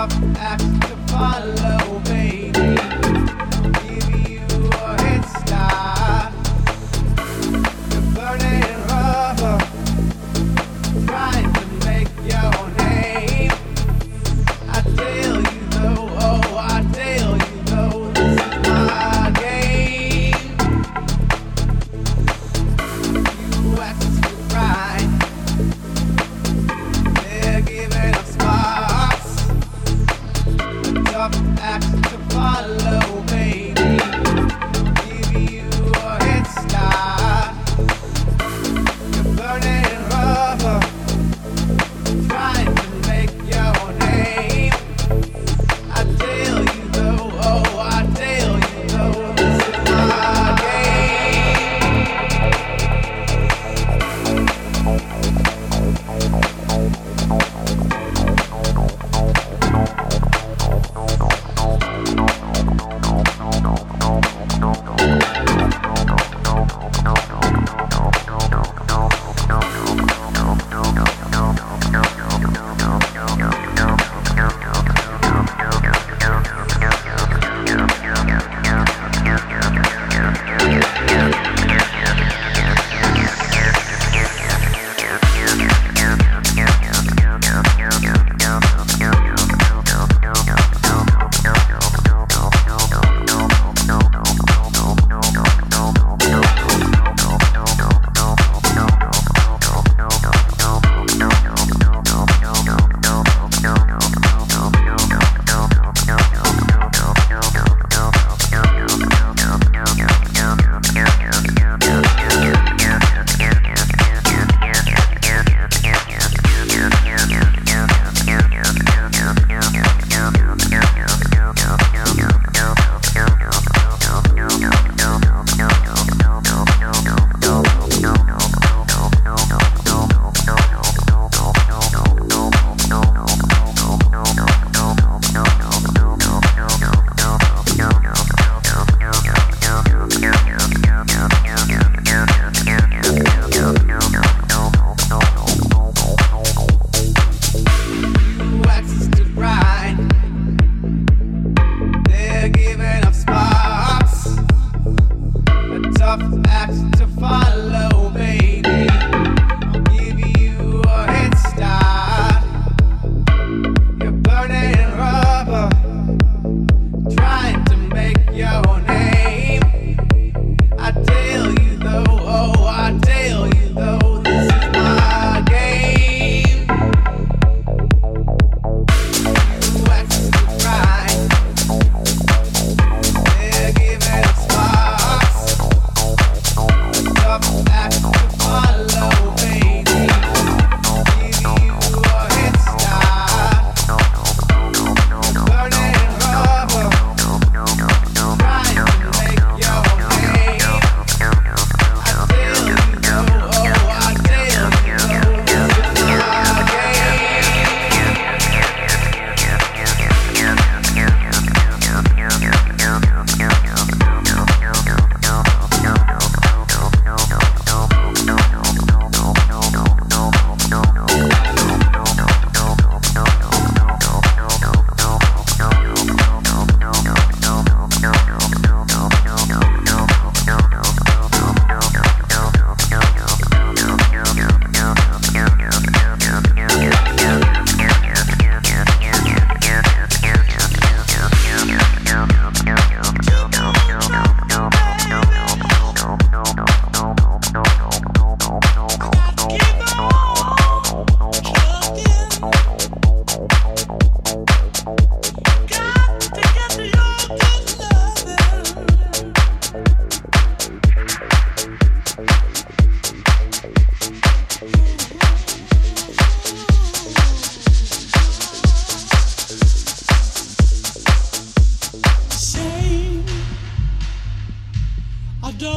tough act to follow, babe.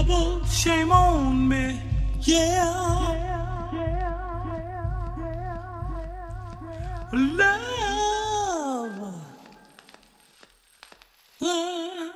trouble, shame on me, yeah. Love. Love.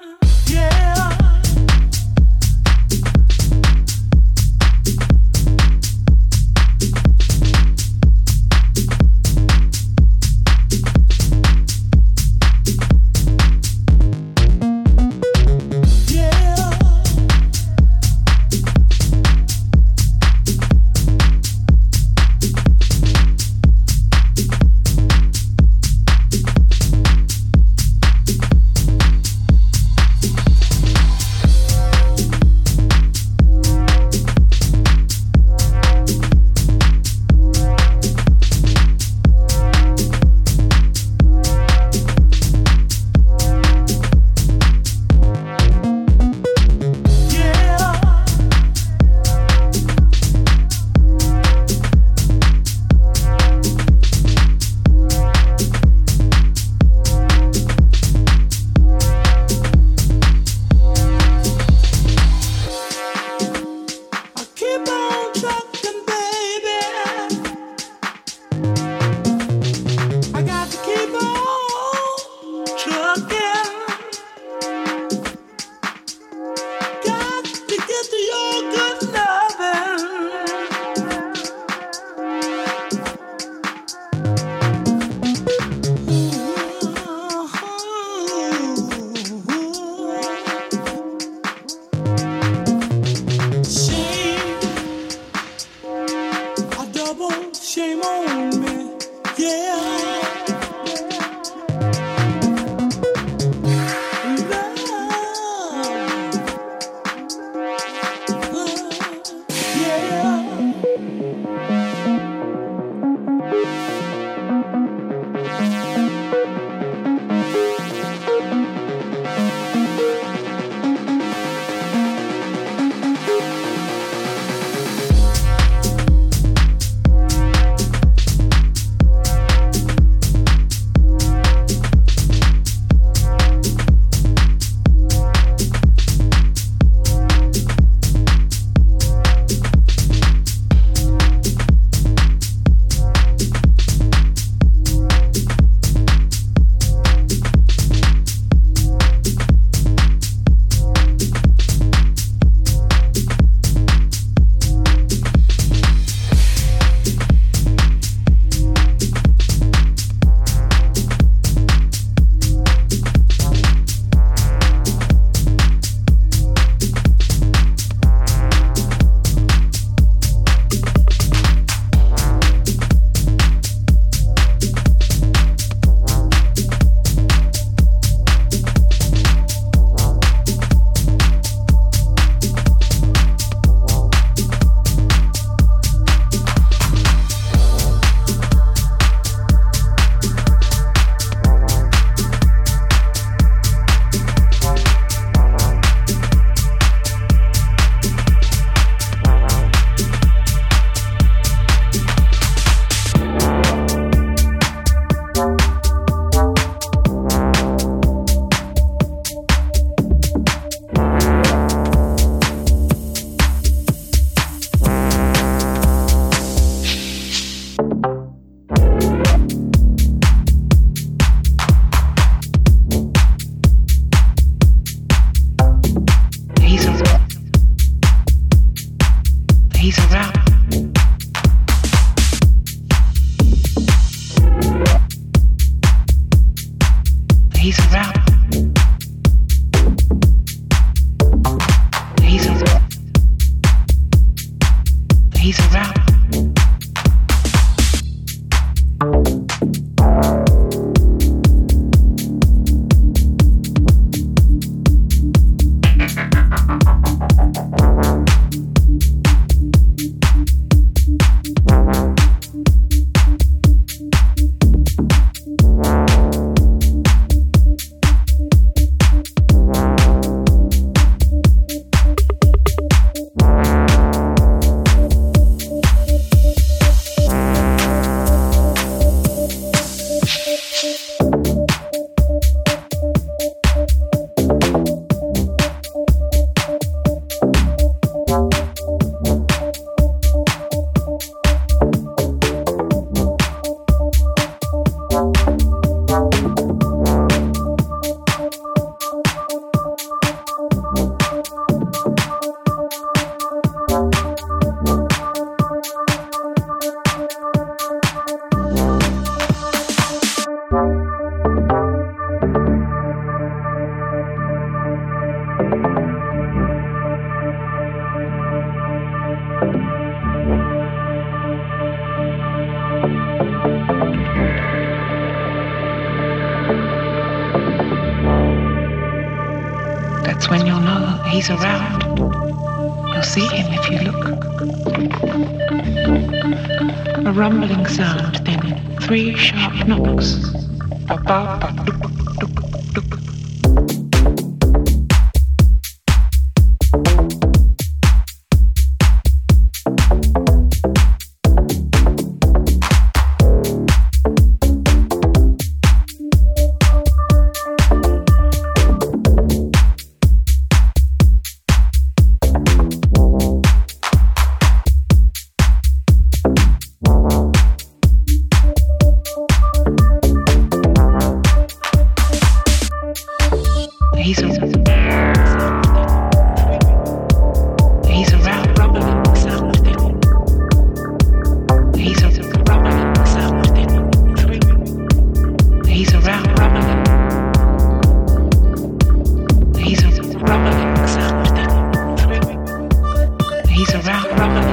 Fred the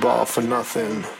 ball for nothing.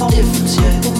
dans.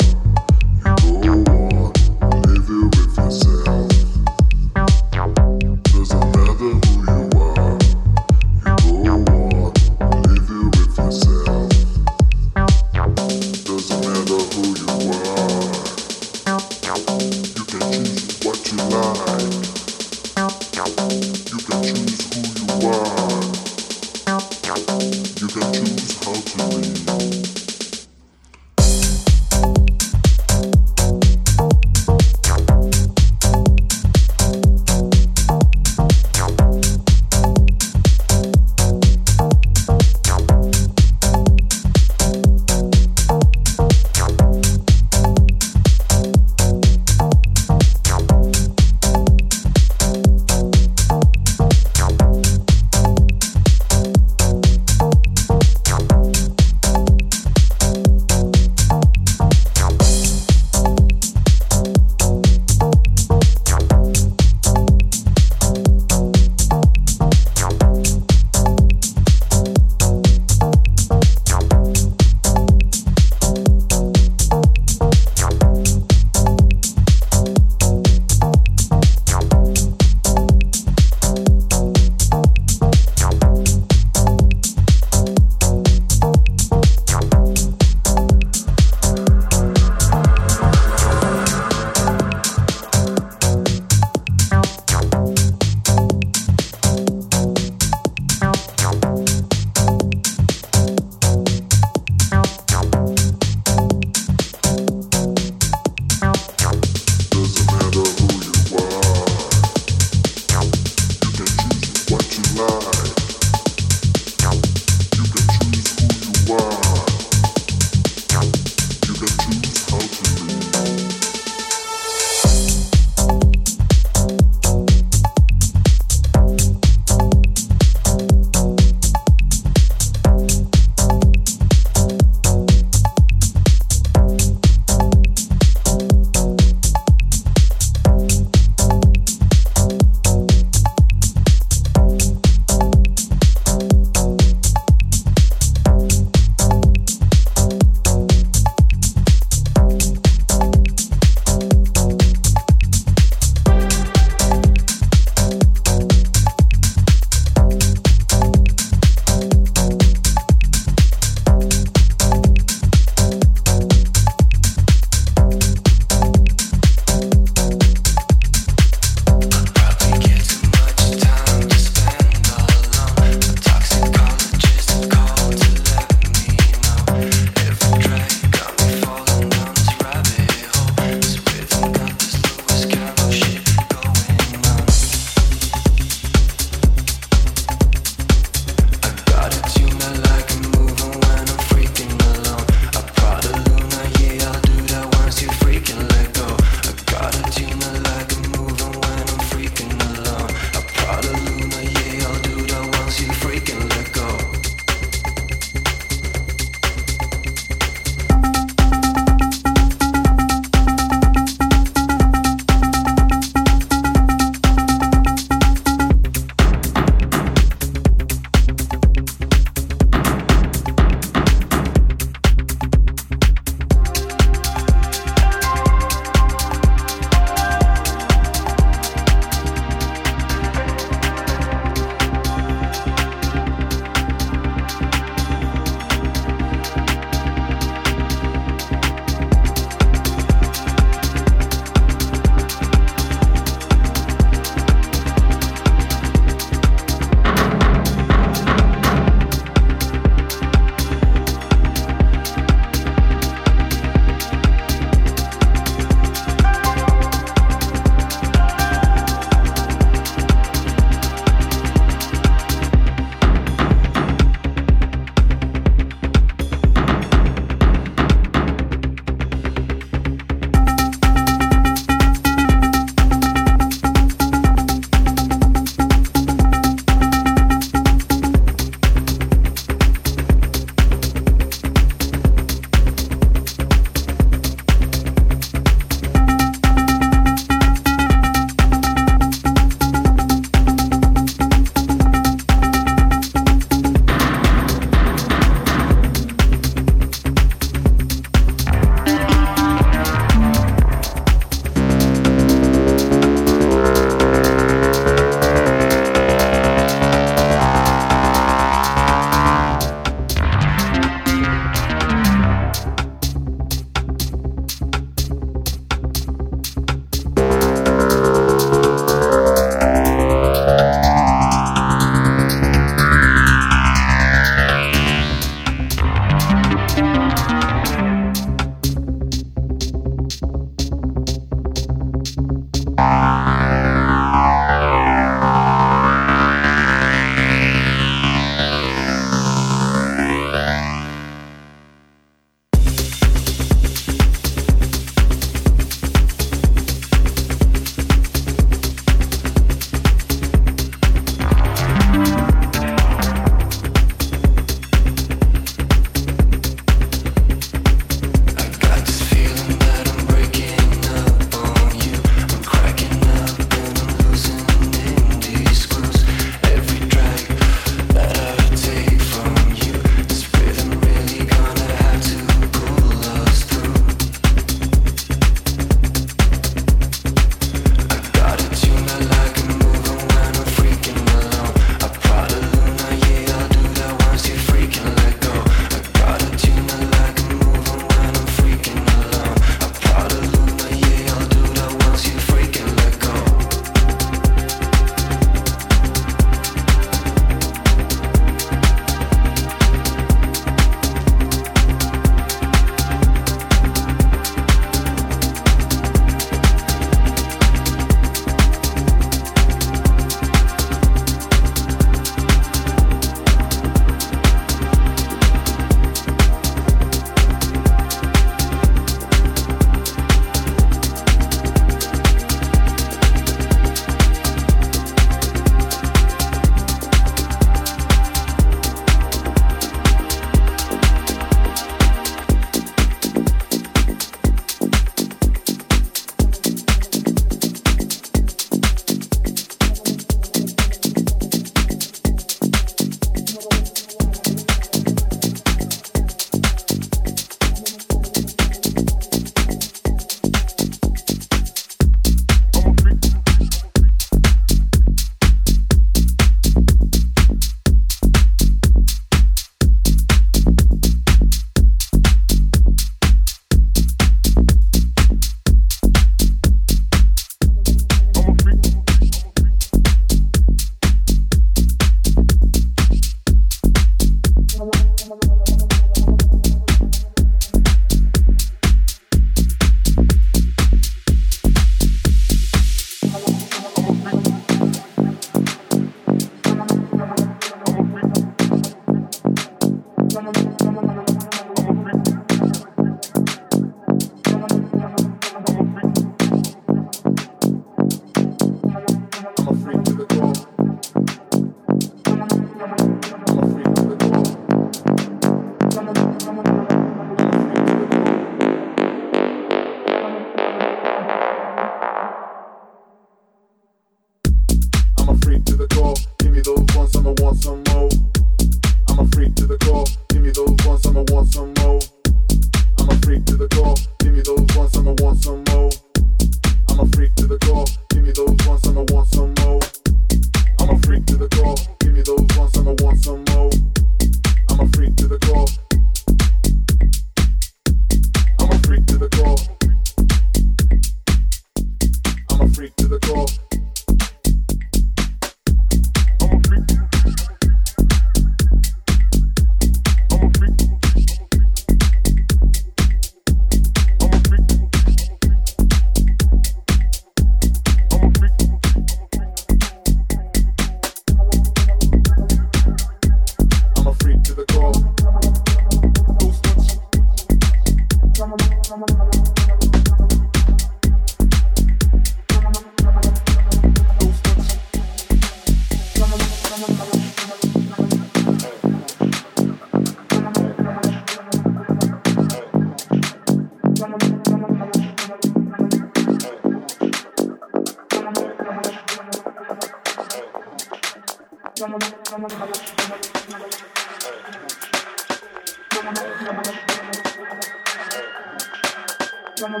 I'm a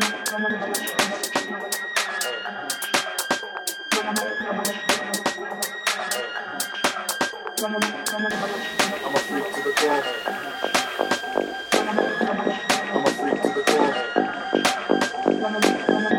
freak to the core.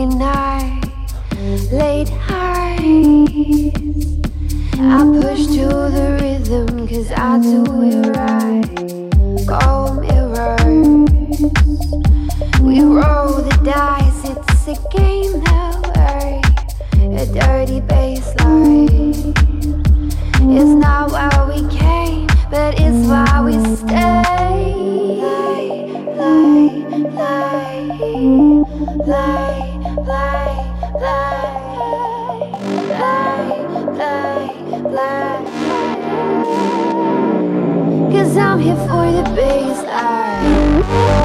lonely night, late high. I push to the rhythm, cause I do it right. Oh, mirrors, we roll the dice, it's a game that. A dirty bassline. It's not why we came, but it's why we stay. Lie, lie, lie, lie. Cause I'm here for the bassline.